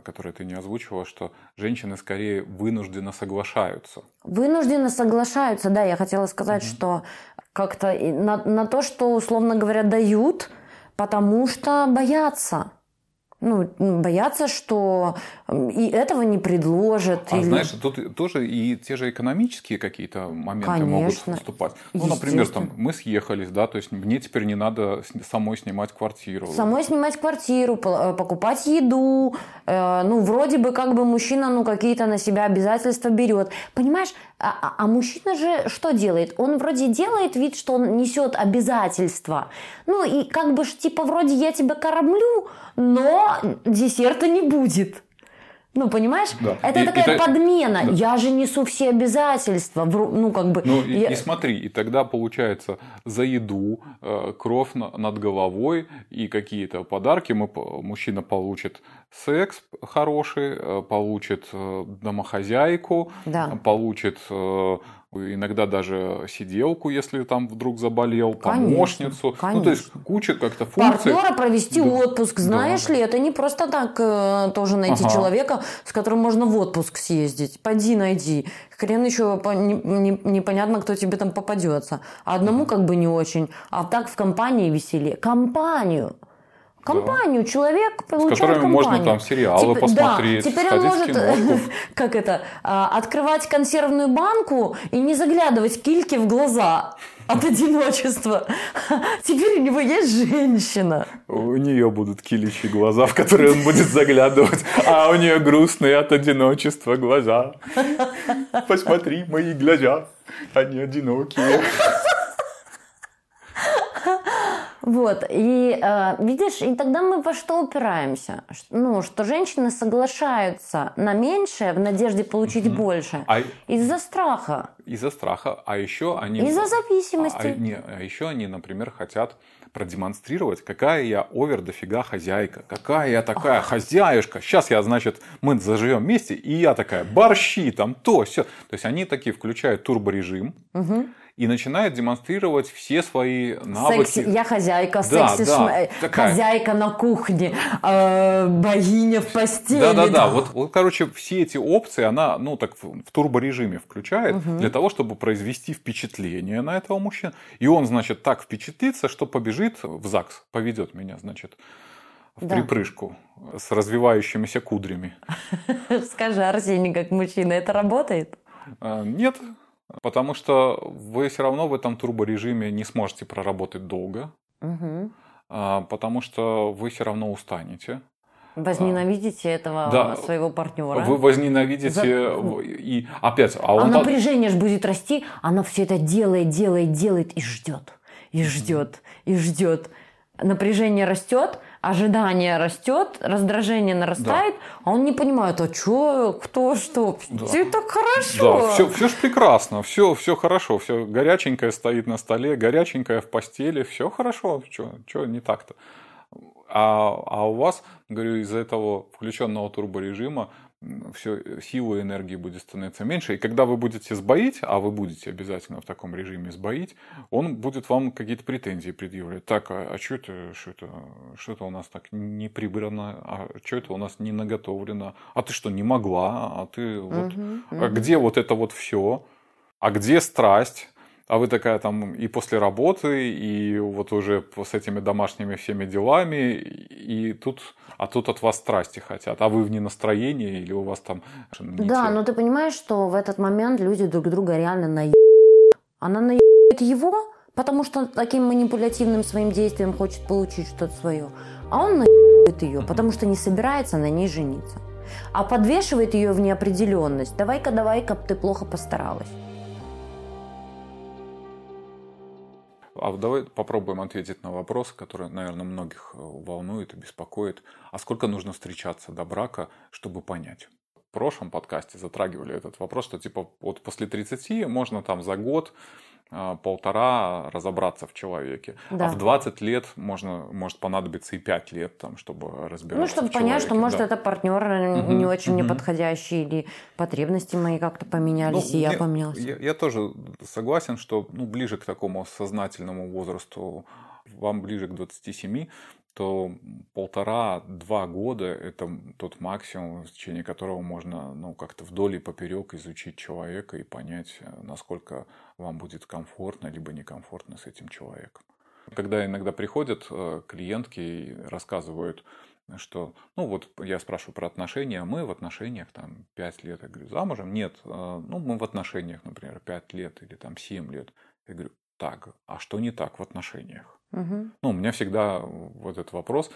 которое ты не озвучивала, что женщины скорее вынужденно соглашаются. Вынужденно соглашаются, да. Я хотела сказать, угу. что как-то на, на то, что, условно говоря, дают, потому что боятся. Ну, боятся, что и этого не предложат. А или... знаешь, тут тоже и те же экономические какие-то моменты Конечно. могут вступать. Ну, например, там мы съехались, да, то есть мне теперь не надо самой снимать квартиру. Самой снимать квартиру, э, покупать еду. Э, Ну, вроде бы как бы мужчина, ну, какие-то на себя обязательства берет. Понимаешь, а, а- а мужчина же что делает? Он вроде делает вид, что он несет обязательства. Ну, и как бы ж, типа, вроде я тебя кормлю, но десерта не будет. Ну, понимаешь? Да. Это И- и такая та- подмена. Да. Я же несу все обязательства. Ну, как бы... Ну и, я- и смотри, и тогда получается за еду, э, кровь на- над головой и какие-то подарки мы, мужчина получит секс хороший, э, получит э, домохозяйку, Да. получит иногда даже сиделку, если там вдруг заболел, Конечно, помощницу. Ну, то есть конечно. куча как-то функций. Партнера провести Да. отпуск, знаешь Да. ли, это не просто так э, тоже найти Ага. человека, с которым можно в отпуск съездить. Пойди найди. Хрен еще по- не- не- непонятно, кто тебе там попадется. А одному как бы не очень, а так в компании веселее. Компанию. Компанию. Человек получает которыми можно там сериалы Теп- посмотреть, Да, теперь он может, как это, а, открывать консервную банку и не заглядывать кильке в глаза от одиночества. Теперь у него есть женщина. У нее будут килищи глаза, в которые он будет заглядывать, а у нее грустные от одиночества глаза. Посмотри, мои глаза, они одинокие. Вот, и э, видишь, и тогда мы во что упираемся? Ну, что женщины соглашаются на меньшее в надежде получить больше А из-за страха, из-за страха, а еще они... из-за зависимости. А, не, а еще они, например, хотят продемонстрировать, какая я овер дофига хозяйка, какая я такая хозяюшка. Сейчас я, значит, мы заживем вместе, и я такая борщи, там то, все. То есть они такие включают турборежим и начинают демонстрировать все свои навыки. Секси, я хозяйка, Да, секси да, такая. хозяйка на кухне, э, богиня в постели. Да, да, да. Вот, вот, короче, все эти опции она, ну, так в, в турборежиме включает для того, чтобы произвести впечатление на этого мужчину. И он, значит, так впечатлится, что побежит в ЗАГС, поведет меня, значит, в Да. припрыжку с развивающимися кудрями. Скажи, Арсений, как мужчина, это работает? А, Нет, потому что вы все равно в этом турборежиме не сможете проработать долго, а, потому что вы все равно устанете. Возненавидите этого Да. своего партнера. Вы возненавидите За- и опять, а А он так- напряжение же будет расти, она все это делает, делает, делает и ждет, и ждет, и ждет. Напряжение растет, ожидание растет, раздражение нарастает, а он не понимает, а что, кто, что, Да. все так хорошо. Да, все, все ж прекрасно, все, все хорошо, все горяченькое стоит на столе, горяченькое в постели, все хорошо, что не так-то. А, а у вас, говорю, из-за этого включенного турборежима все, силы и энергии будет становиться меньше. И когда вы будете сбоить, а вы будете обязательно в таком режиме сбоить, он будет вам какие-то претензии предъявлять. Так, а, что это, что это, что это у нас так не прибрано, а что это у нас не наготовлено, а ты что, не могла, а ты вот, а мгм. где вот это вот все, а где страсть, а вы такая там и после работы, и вот уже с этими домашними всеми делами, и тут, а тут от вас страсти хотят, а вы в ненастроении, или у вас там... не Да, те- но ты понимаешь, что в этот момент люди друг друга реально наебают. Она наебает его, потому что таким манипулятивным своим действием хочет получить что-то свое. А он наебает ее, потому что не собирается на ней жениться. А подвешивает ее в неопределенность. Давай-ка, давай-ка, ты плохо постаралась. А давай попробуем ответить на вопрос, который, наверное, многих э, волнует и беспокоит. А сколько нужно встречаться до брака, чтобы понять? В прошлом подкасте затрагивали этот вопрос, что типа вот после 30 можно там за год полтора разобраться в человеке. Да. А в 20 лет можно, может понадобиться и 5 лет, там, чтобы разбираться Ну, чтобы в понять, что, человеке, может, да. это партнер Мгм, не очень мне мгм. подходящий, или потребности мои как-то поменялись, Ну, и я мне- поменялась. Я, я тоже согласен, что ну, ближе к такому сознательному возрасту, вам ближе к 27, то полтора-два года – это тот максимум, в течение которого можно ну, как-то вдоль и поперек изучить человека и понять, э, насколько вам будет комфортно либо некомфортно с этим человеком. Когда иногда приходят э, клиентки и рассказывают что, ну вот я спрашиваю про отношения, мы в отношениях там 5 лет, я говорю, замужем? Нет, э, ну мы в отношениях, например, 5 лет или там 7 лет. Я говорю, так, а что не так в отношениях? Угу. Ну, у меня всегда вот этот вопрос.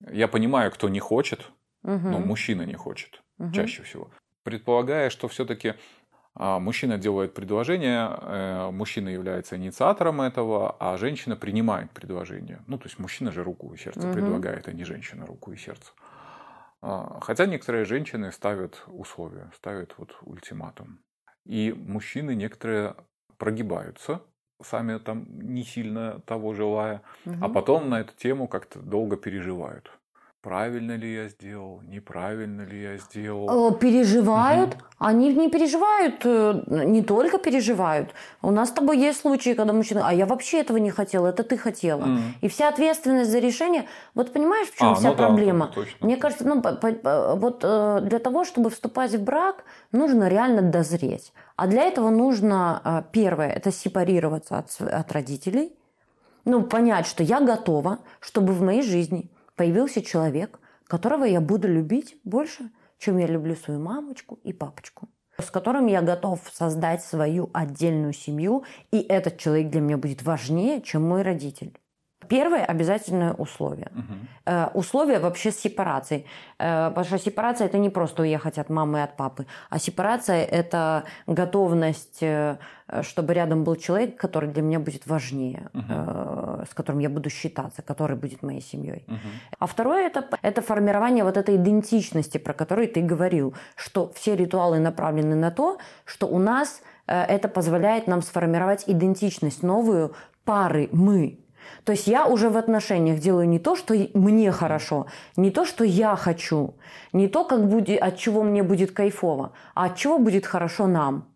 Я понимаю, кто не хочет, Угу. но мужчина не хочет Мгм. чаще всего. Предполагая, что все-таки мужчина делает предложение, э, мужчина является инициатором этого, а женщина принимает предложение. Ну, то есть мужчина же руку и сердце Мгм. предлагает, а не женщина руку и сердце. А, Хотя некоторые женщины ставят условия, ставят вот ультиматум. И мужчины некоторые прогибаются, сами там не сильно того желая, а Мгм. потом на эту тему как-то долго переживают. Правильно ли я сделал, неправильно ли я сделал. Э, Переживают. Они не переживают, э, не только переживают. У нас с тобой есть случаи, когда мужчина, а я вообще этого не хотела, это ты хотела. Мгм. И вся ответственность за решение. Вот понимаешь, в чем А, вся ну да, проблема? это точно. Мне кажется, ну, по- по- вот э, для того, чтобы вступать в брак, нужно реально дозреть. А для этого нужно, первое, это сепарироваться от, от родителей. Ну, понять, что я готова, чтобы в моей жизни появился человек, которого я буду любить больше, чем я люблю свою мамочку и папочку с которым я готов создать свою отдельную семью, и этот человек для меня будет важнее, чем мой родитель. Первое обязательное условие. Мгм. Э, условия вообще сепарации. Э, потому что сепарация это не просто уехать от мамы и от папы, а сепарация это готовность, э, чтобы рядом был человек, который для меня будет важнее, э, с которым я буду считаться, который будет моей семьей. Мгм. А второе это, это формирование вот этой идентичности, про которую ты говорил, что все ритуалы направлены на то, что у нас это позволяет нам сформировать идентичность новую пары мы. То есть я уже в отношениях делаю не то, что мне хорошо, не то, что я хочу, не то, как будет, от чего мне будет кайфово, а от чего будет хорошо нам.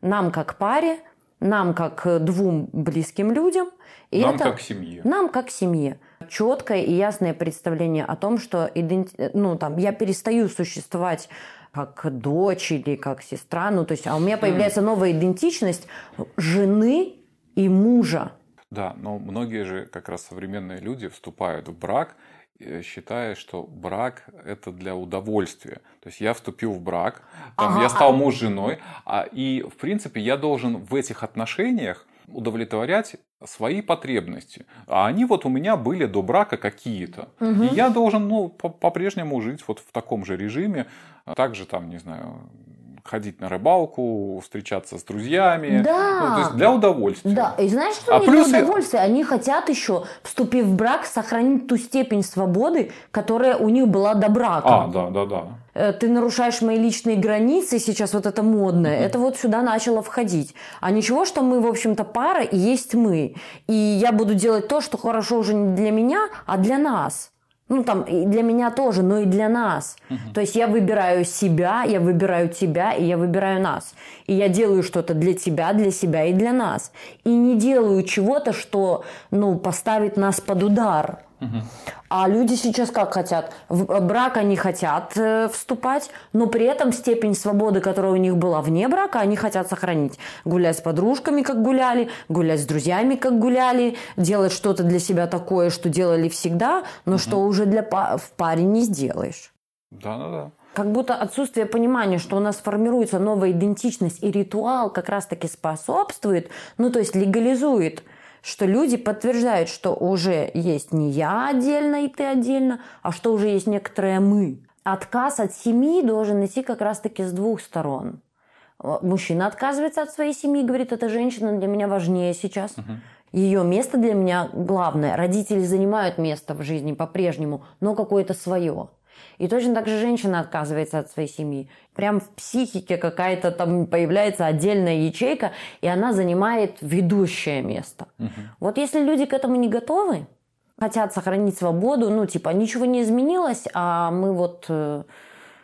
Нам как паре, нам как э, двум близким людям. И Нам это- как семье. нам как семье четкое и ясное представление о том, что иденти- ну, там, я перестаю существовать как дочь или как сестра, ну то есть, а у меня появляется новая идентичность жены и мужа. Да, но многие же как раз современные люди вступают в брак, э, считая, что брак это для удовольствия. То есть я вступил в брак, там, Ага. я стал муж с женой, а, и в принципе я должен в этих отношениях удовлетворять свои потребности. А они вот у меня были до брака какие-то. И я должен ну, по- по-прежнему жить вот в таком же режиме. А Также там, не знаю, ходить на рыбалку, встречаться с друзьями. Да. Ну, то есть для удовольствия. Да, и знаешь, что А мне плюсы- удовольствие? Они хотят еще, вступив в брак, сохранить ту степень свободы, которая у них была до брака. А, да, да, да. Э, ты нарушаешь мои личные границы, сейчас вот это модное, это вот сюда начало входить. А ничего, что мы, в общем-то, пара и есть мы. И я буду делать то, что хорошо уже не для меня, а для нас. Ну, там, и для меня тоже, но и для нас. То есть я выбираю себя, я выбираю тебя, и я выбираю нас. И я делаю что-то для тебя, для себя и для нас. И не делаю чего-то, что, ну, поставит нас под удар. А люди сейчас как хотят? В брак они хотят э, вступать, но при этом степень свободы, которая у них была вне брака, они хотят сохранить. Гулять с подружками, как гуляли, гулять с друзьями, как гуляли, делать что-то для себя такое, что делали всегда, но что уже для па- в паре не сделаешь. Да, да, да. Как будто отсутствие понимания, что у нас формируется новая идентичность, и ритуал как раз-таки способствует, ну то есть легализует, что люди подтверждают, что уже есть не я отдельно и ты отдельно, а что уже есть некоторое мы. Отказ от семьи должен идти как раз-таки с двух сторон. Э, Мужчина отказывается от своей семьи, говорит, эта женщина для меня важнее сейчас. Ее место для меня главное. Родители занимают место в жизни по-прежнему, но какое-то свое. И точно так же женщина отказывается от своей семьи. Прям в психике какая-то там появляется отдельная ячейка, и она занимает ведущее место. Вот если люди к этому не готовы, хотят сохранить свободу, ну типа ничего не изменилось, а мы вот... э,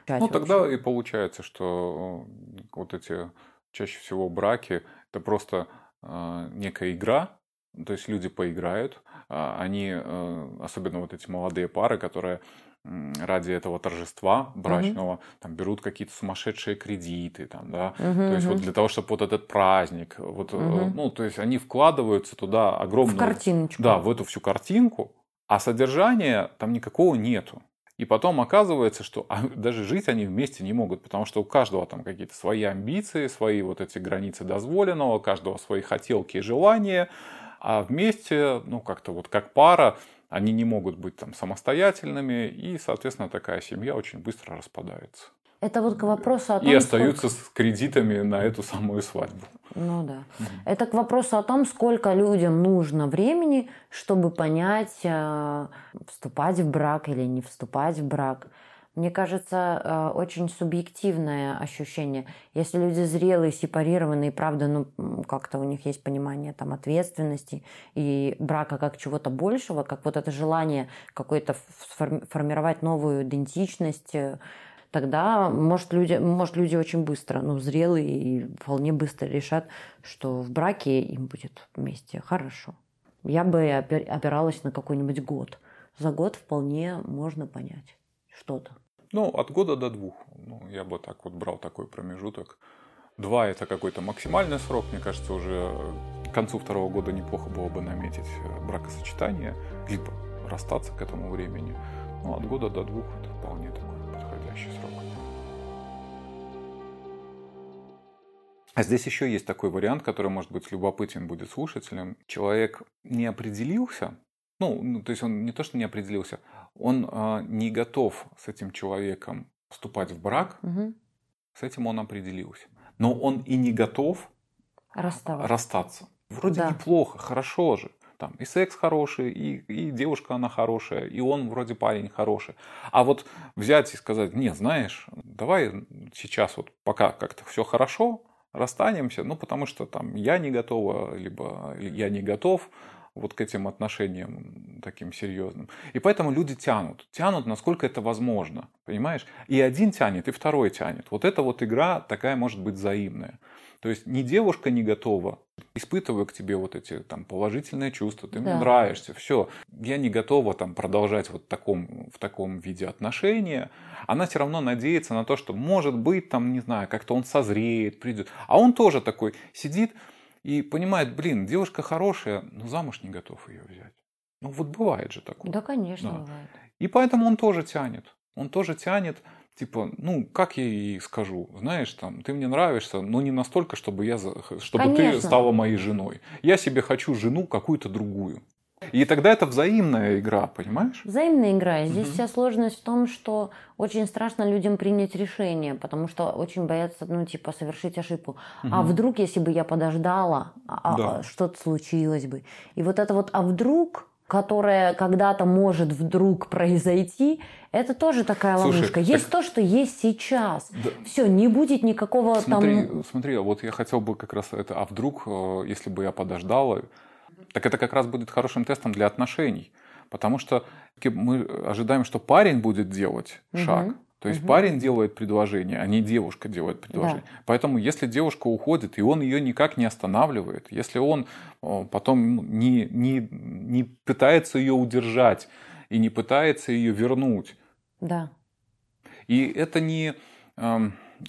Ну, тогда и получается, что э, вот эти чаще всего браки это просто э, некая игра, то есть люди поиграют, а они, э, особенно вот эти молодые пары, которые ради этого торжества брачного там берут какие-то сумасшедшие кредиты, там, да, Мгм, то есть вот мгм. для того, чтобы вот этот праздник, вот, Мгм. ну, то есть они вкладываются туда огромную... В картиночку. Да, в эту всю картинку, а содержания там никакого нету. И потом оказывается, что а, даже жить они вместе не могут, потому что у каждого там какие-то свои амбиции, свои вот эти границы дозволенного, у каждого свои хотелки и желания, а вместе, ну как-то вот как пара, они не могут быть там самостоятельными, и, соответственно, такая семья очень быстро распадается. Это вот к вопросу о том, И остаются сколько... с кредитами на эту самую свадьбу. Ну да. Угу. Это к вопросу о том, сколько людям нужно времени, чтобы понять, э, вступать в брак или не вступать в брак. Мне кажется, э, очень субъективное ощущение. Если люди зрелые, сепарированные, правда, ну, как-то у них есть понимание там ответственности и брака как чего-то большего, как вот это желание какой-то формировать новую идентичность, э, тогда, может, люди, может, люди очень быстро, ну, зрелые и вполне быстро решат, что в браке им будет вместе хорошо. Я бы опиралась на какой-нибудь год. За год вполне можно понять что-то. Ну, от года до двух. Ну, я бы так вот брал такой промежуток. Два – это какой-то максимальный срок. Мне кажется, уже к концу второго года неплохо было бы наметить э, бракосочетание, либо расстаться к этому времени. Ну, от года до двух – это вполне такой подходящий срок. А здесь еще есть такой вариант, который, может быть, любопытен будет слушателям. Человек не определился, ну, ну то есть он не то, что не определился, он э, не готов с этим человеком вступать в брак, угу. с этим он определился. Но он и не готов Расставаться. расстаться. Вроде да. неплохо, хорошо же. Там и секс хороший, и, и девушка она хорошая, и он вроде парень хороший. А вот взять и сказать, не, знаешь, давай сейчас вот пока как-то все хорошо, расстанемся, ну потому что там я не готова, либо я не готов вот к этим отношениям таким серьезным. И поэтому люди тянут, тянут, насколько это возможно, понимаешь? И один тянет, и второй тянет. Вот эта вот игра такая может быть взаимная. То есть ни девушка не готова, испытывая к тебе вот эти там положительные чувства, ты да. мне нравишься, все, я не готова там продолжать вот таком, в таком виде отношения, она все равно надеется на то, что может быть там, не знаю, как-то он созреет, придет. А он тоже такой сидит и понимает, блин, девушка хорошая, но замуж не готов ее взять. Ну вот бывает же такое. Да, конечно, да. бывает. И поэтому он тоже тянет. Он тоже тянет, типа, ну, как я ей скажу, знаешь, там, ты мне нравишься, но не настолько, чтобы, я, чтобы ты стала моей женой. Я себе хочу жену какую-то другую. И тогда это взаимная игра, понимаешь? Взаимная игра. И здесь угу. вся сложность в том, что очень страшно людям принять решение, потому что очень боятся, ну, типа, совершить ошибку. Угу. А вдруг, если бы я подождала, а, да. а, что-то случилось бы. И вот это вот «а вдруг», которое когда-то может вдруг произойти, это тоже такая Слушай, ловушка. Есть так... то, что есть сейчас. Да. Все, не будет никакого смотри, там. Смотри, вот я хотел бы как раз это. А вдруг, э, если бы я подождала, так это как раз будет хорошим тестом для отношений. Потому что мы ожидаем, что парень будет делать угу. шаг. То есть угу. парень делает предложение, а не девушка делает предложение. Да. Поэтому если девушка уходит, и он ее никак не останавливает, если он потом не, не, не пытается ее удержать и не пытается ее вернуть. Да. И это не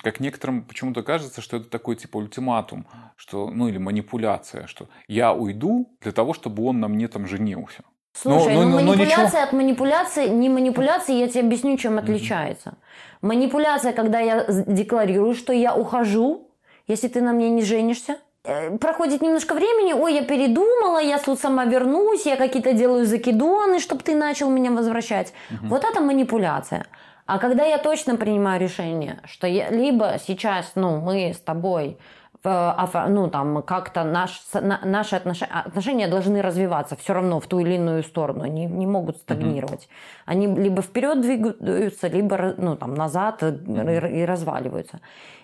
как некоторым почему-то кажется, что это такой типа ультиматум, что, ну или манипуляция, что я уйду для того, чтобы он на мне там женился. Слушай, но, но, ну манипуляция ничего... от манипуляции, не манипуляция, я тебе объясню, чем отличается. Mm-hmm. Манипуляция, когда я декларирую, что я ухожу, если ты на мне не женишься. Э, проходит немножко времени, ой, я передумала, я тут сама вернусь, я какие-то делаю закидоны, чтобы ты начал меня возвращать. Mm-hmm. Вот это манипуляция. А когда я точно принимаю решение, что я, либо сейчас, ну, мы с тобой ну, там, как-то наш, наши отношения, отношения должны развиваться все равно в ту или иную сторону, они не могут стагнировать. Mm-hmm. Они либо вперед двигаются, либо ну, там, назад mm-hmm. и, и разваливаются.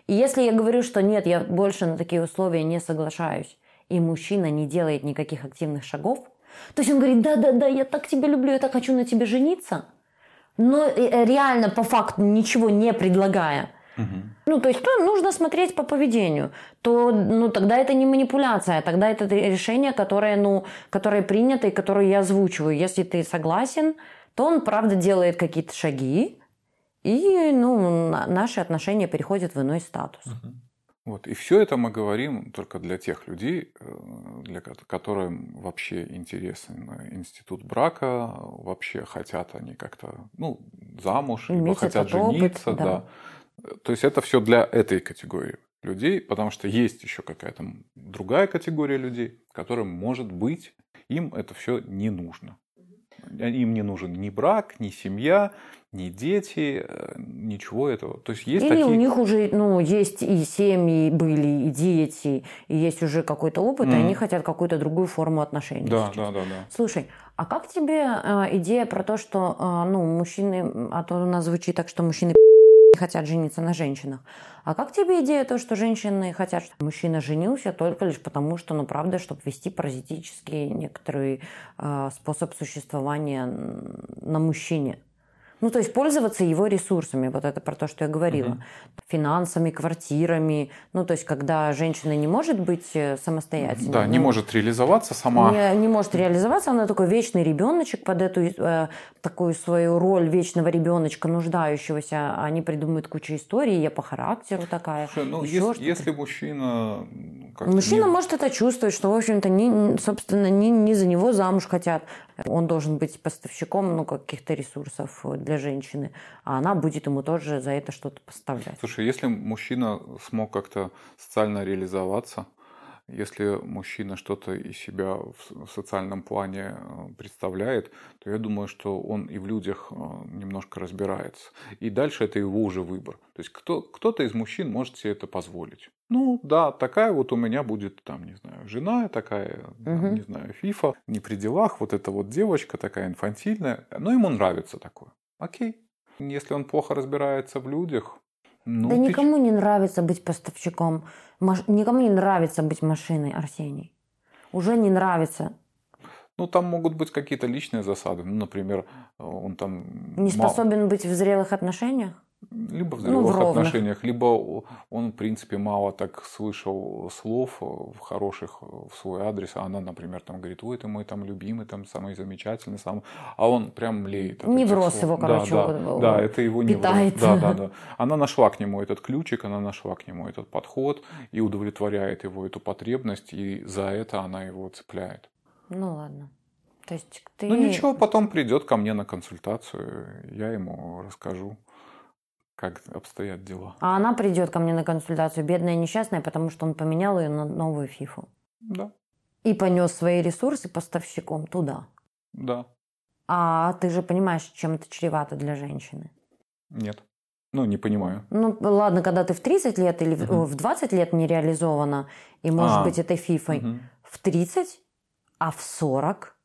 И если я говорю, что нет, я больше на такие условия не соглашаюсь, и мужчина не делает никаких активных шагов, то есть он говорит, да-да-да, я так тебя люблю, я так хочу на тебе жениться, но э, реально по факту ничего не предлагая – ну, то есть, то нужно смотреть по поведению. То, ну, тогда это не манипуляция, тогда это решение, которое, ну, которое принято и которое я озвучиваю. Если ты согласен, то он, правда, делает какие-то шаги, и, ну, наши отношения переходят в иной статус. Угу. Вот. И все это мы говорим только для тех людей, э, для которым вообще интересен институт брака, вообще хотят они как-то ну, замуж, либо Иметь хотят этот опыт, жениться, да. да. То есть это все для этой категории людей, потому что есть еще какая-то другая категория людей, которым, может быть, им это все не нужно. Им не нужен ни брак, ни семья, ни дети, э, ничего этого. То есть есть Или такие... у них уже ну, есть и семьи были, и дети, и есть уже какой-то опыт, и Мгм. они хотят какую-то другую форму отношений. Да, сейчас. да, да, да. Слушай, а как тебе э, идея про то, что э, ну, мужчины, а то у нас звучит так, что мужчины хотят жениться на женщинах. А как тебе идея то, что женщины хотят, чтобы мужчина женился только лишь потому, что, ну, правда, чтобы вести паразитический некоторый э, способ существования на мужчине? Ну, то есть пользоваться его ресурсами, вот это про то, что я говорила. Мгм. Финансами, квартирами. Ну, то есть когда женщина не может быть э, самостоятельной. Да, не ну, может реализоваться сама. не, не может реализоваться, она такой вечный ребеночек под эту э, такую свою роль вечного ребеночка, нуждающегося. Они придумывают кучу историй, я по характеру такая. Слушай, ну, если, если мужчина... Мужчина не- может это чувствовать, что, в общем-то, не, не- собственно, не, не за него замуж хотят. Он должен быть поставщиком ну, каких-то ресурсов э, для женщины, а она будет ему тоже за это что-то поставлять. Слушай, если мужчина смог как-то социально реализоваться, если мужчина что-то из себя в социальном плане э, представляет, то я думаю, что он и в людях э, немножко разбирается. И дальше это его уже выбор. То есть кто, кто-то из мужчин может себе это позволить. Ну да, такая вот у меня будет, там, не знаю, жена, такая, там, Мгм. не знаю, фифа, не при делах, вот эта вот девочка такая инфантильная. Но ему нравится такое. Окей. Если он плохо разбирается в людях, ну, да ты никому не нравится быть поставщиком. Маш- Никому не нравится быть машиной, Арсений. Уже не нравится. Ну, там могут быть какие-то личные засады. Ну, например, он там... Не мал- способен быть в зрелых отношениях? Либо в Ну, в зрелых ровных. отношениях, либо он, в принципе, мало так слышал слов э, хороших в свой адрес, а она, например, там говорит, ой, ты мой там любимый, там самый замечательный, сам, а он прям млеет. Невроз слов. его, Да, короче, да, да, э, это его питает. невроз. Да, да, да. Она нашла к нему этот ключик, она нашла к нему этот подход и удовлетворяет его эту потребность, и за это она его цепляет. Ну ладно. То есть ты... Ну ничего, потом придет ко мне на консультацию, я ему расскажу, как обстоят дела. А она придет ко мне на консультацию, бедная несчастная, потому что он поменял ее на новую фифу. Да, И понес свои ресурсы поставщиком туда. да, А ты же понимаешь, чем это чревато для женщины. нет. Ну, не понимаю. Ну, ладно, когда ты в 30 лет или о, в 20 лет не реализована, и можешь А. быть этой фифой, Мгм. в 30, а в 40,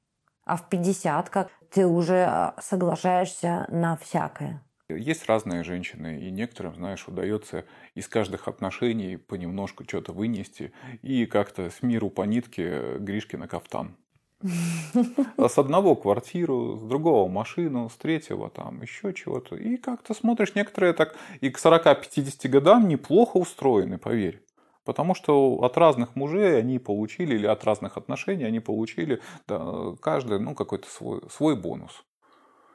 а в 50, как ты уже а, соглашаешься на всякое. Есть разные женщины, и некоторым, знаешь, удается из каждых отношений понемножку что-то вынести и как-то с миру по нитке Гришки на кафтан. А С одного квартиру, с другого машину, с третьего там еще чего-то. И как-то смотришь, некоторые так и к 40-50 годам неплохо устроены, поверь. Потому что от разных мужей они получили, или от разных отношений они получили да, каждый ну, какой-то свой, свой бонус.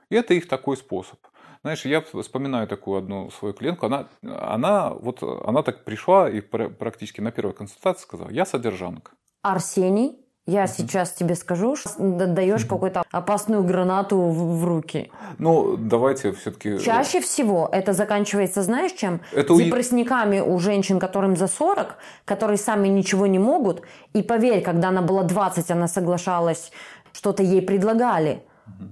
И это их такой способ. Знаешь, я вспоминаю такую одну свою клиентку. Она, она, вот, она так пришла и пр- практически на первой консультации сказала, я содержанка. Арсений, я сейчас тебе скажу, что даешь какую-то опасную гранату в, в руки. Ну, давайте все-таки... Чаще всего это заканчивается, знаешь, чем? Это у- Депрессниками у женщин, которым за 40, которые сами ничего не могут. И поверь, когда она была 20, она соглашалась, что-то ей предлагали.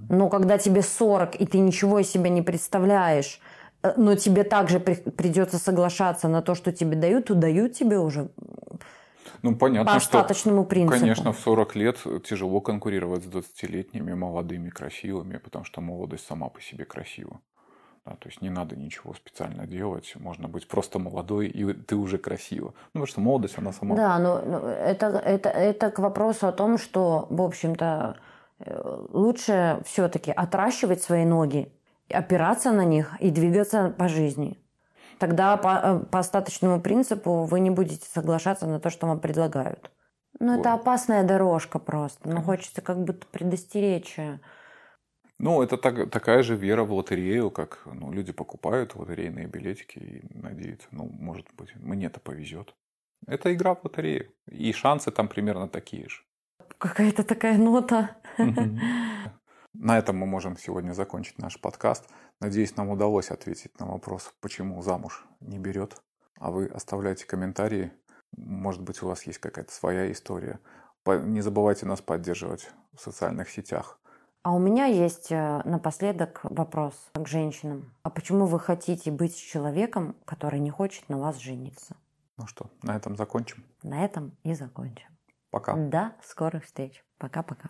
Но когда тебе 40, и ты ничего из себя не представляешь, э, но тебе также при- придется соглашаться на то, что тебе дают, то дают тебе уже Ну, понятно, по что, остаточному принципу. конечно, в 40 лет тяжело конкурировать с 20-летними молодыми красивыми, потому что молодость сама по себе красива. Да, то есть не надо ничего специально делать, можно быть просто молодой, и ты уже красива. Ну, потому что молодость, она сама... Да, но это, это, это к вопросу о том, что, в общем-то, э, лучше все-таки отращивать свои ноги, опираться на них и двигаться по жизни. Тогда по, э, по остаточному принципу вы не будете соглашаться на то, что вам предлагают. Ну, это опасная дорожка просто. Но хочется как будто предостеречь. э, Ну, это так- такая же вера в лотерею, как ну, люди покупают лотерейные билетики и надеются, ну, может быть, мне-то повезет. Это игра в лотерею. И шансы там примерно такие же. Какая-то такая нота. На этом мы можем сегодня закончить наш подкаст. Надеюсь, нам удалось ответить на вопрос, почему замуж не берет. А вы оставляйте комментарии. Может быть, у вас есть какая-то своя история. Не забывайте нас поддерживать в социальных сетях. А у меня есть э, напоследок вопрос к женщинам. А почему вы хотите быть с человеком, который не хочет на вас жениться? Ну что, на этом закончим? На этом и закончим. Пока. До скорых встреч. Пока-пока.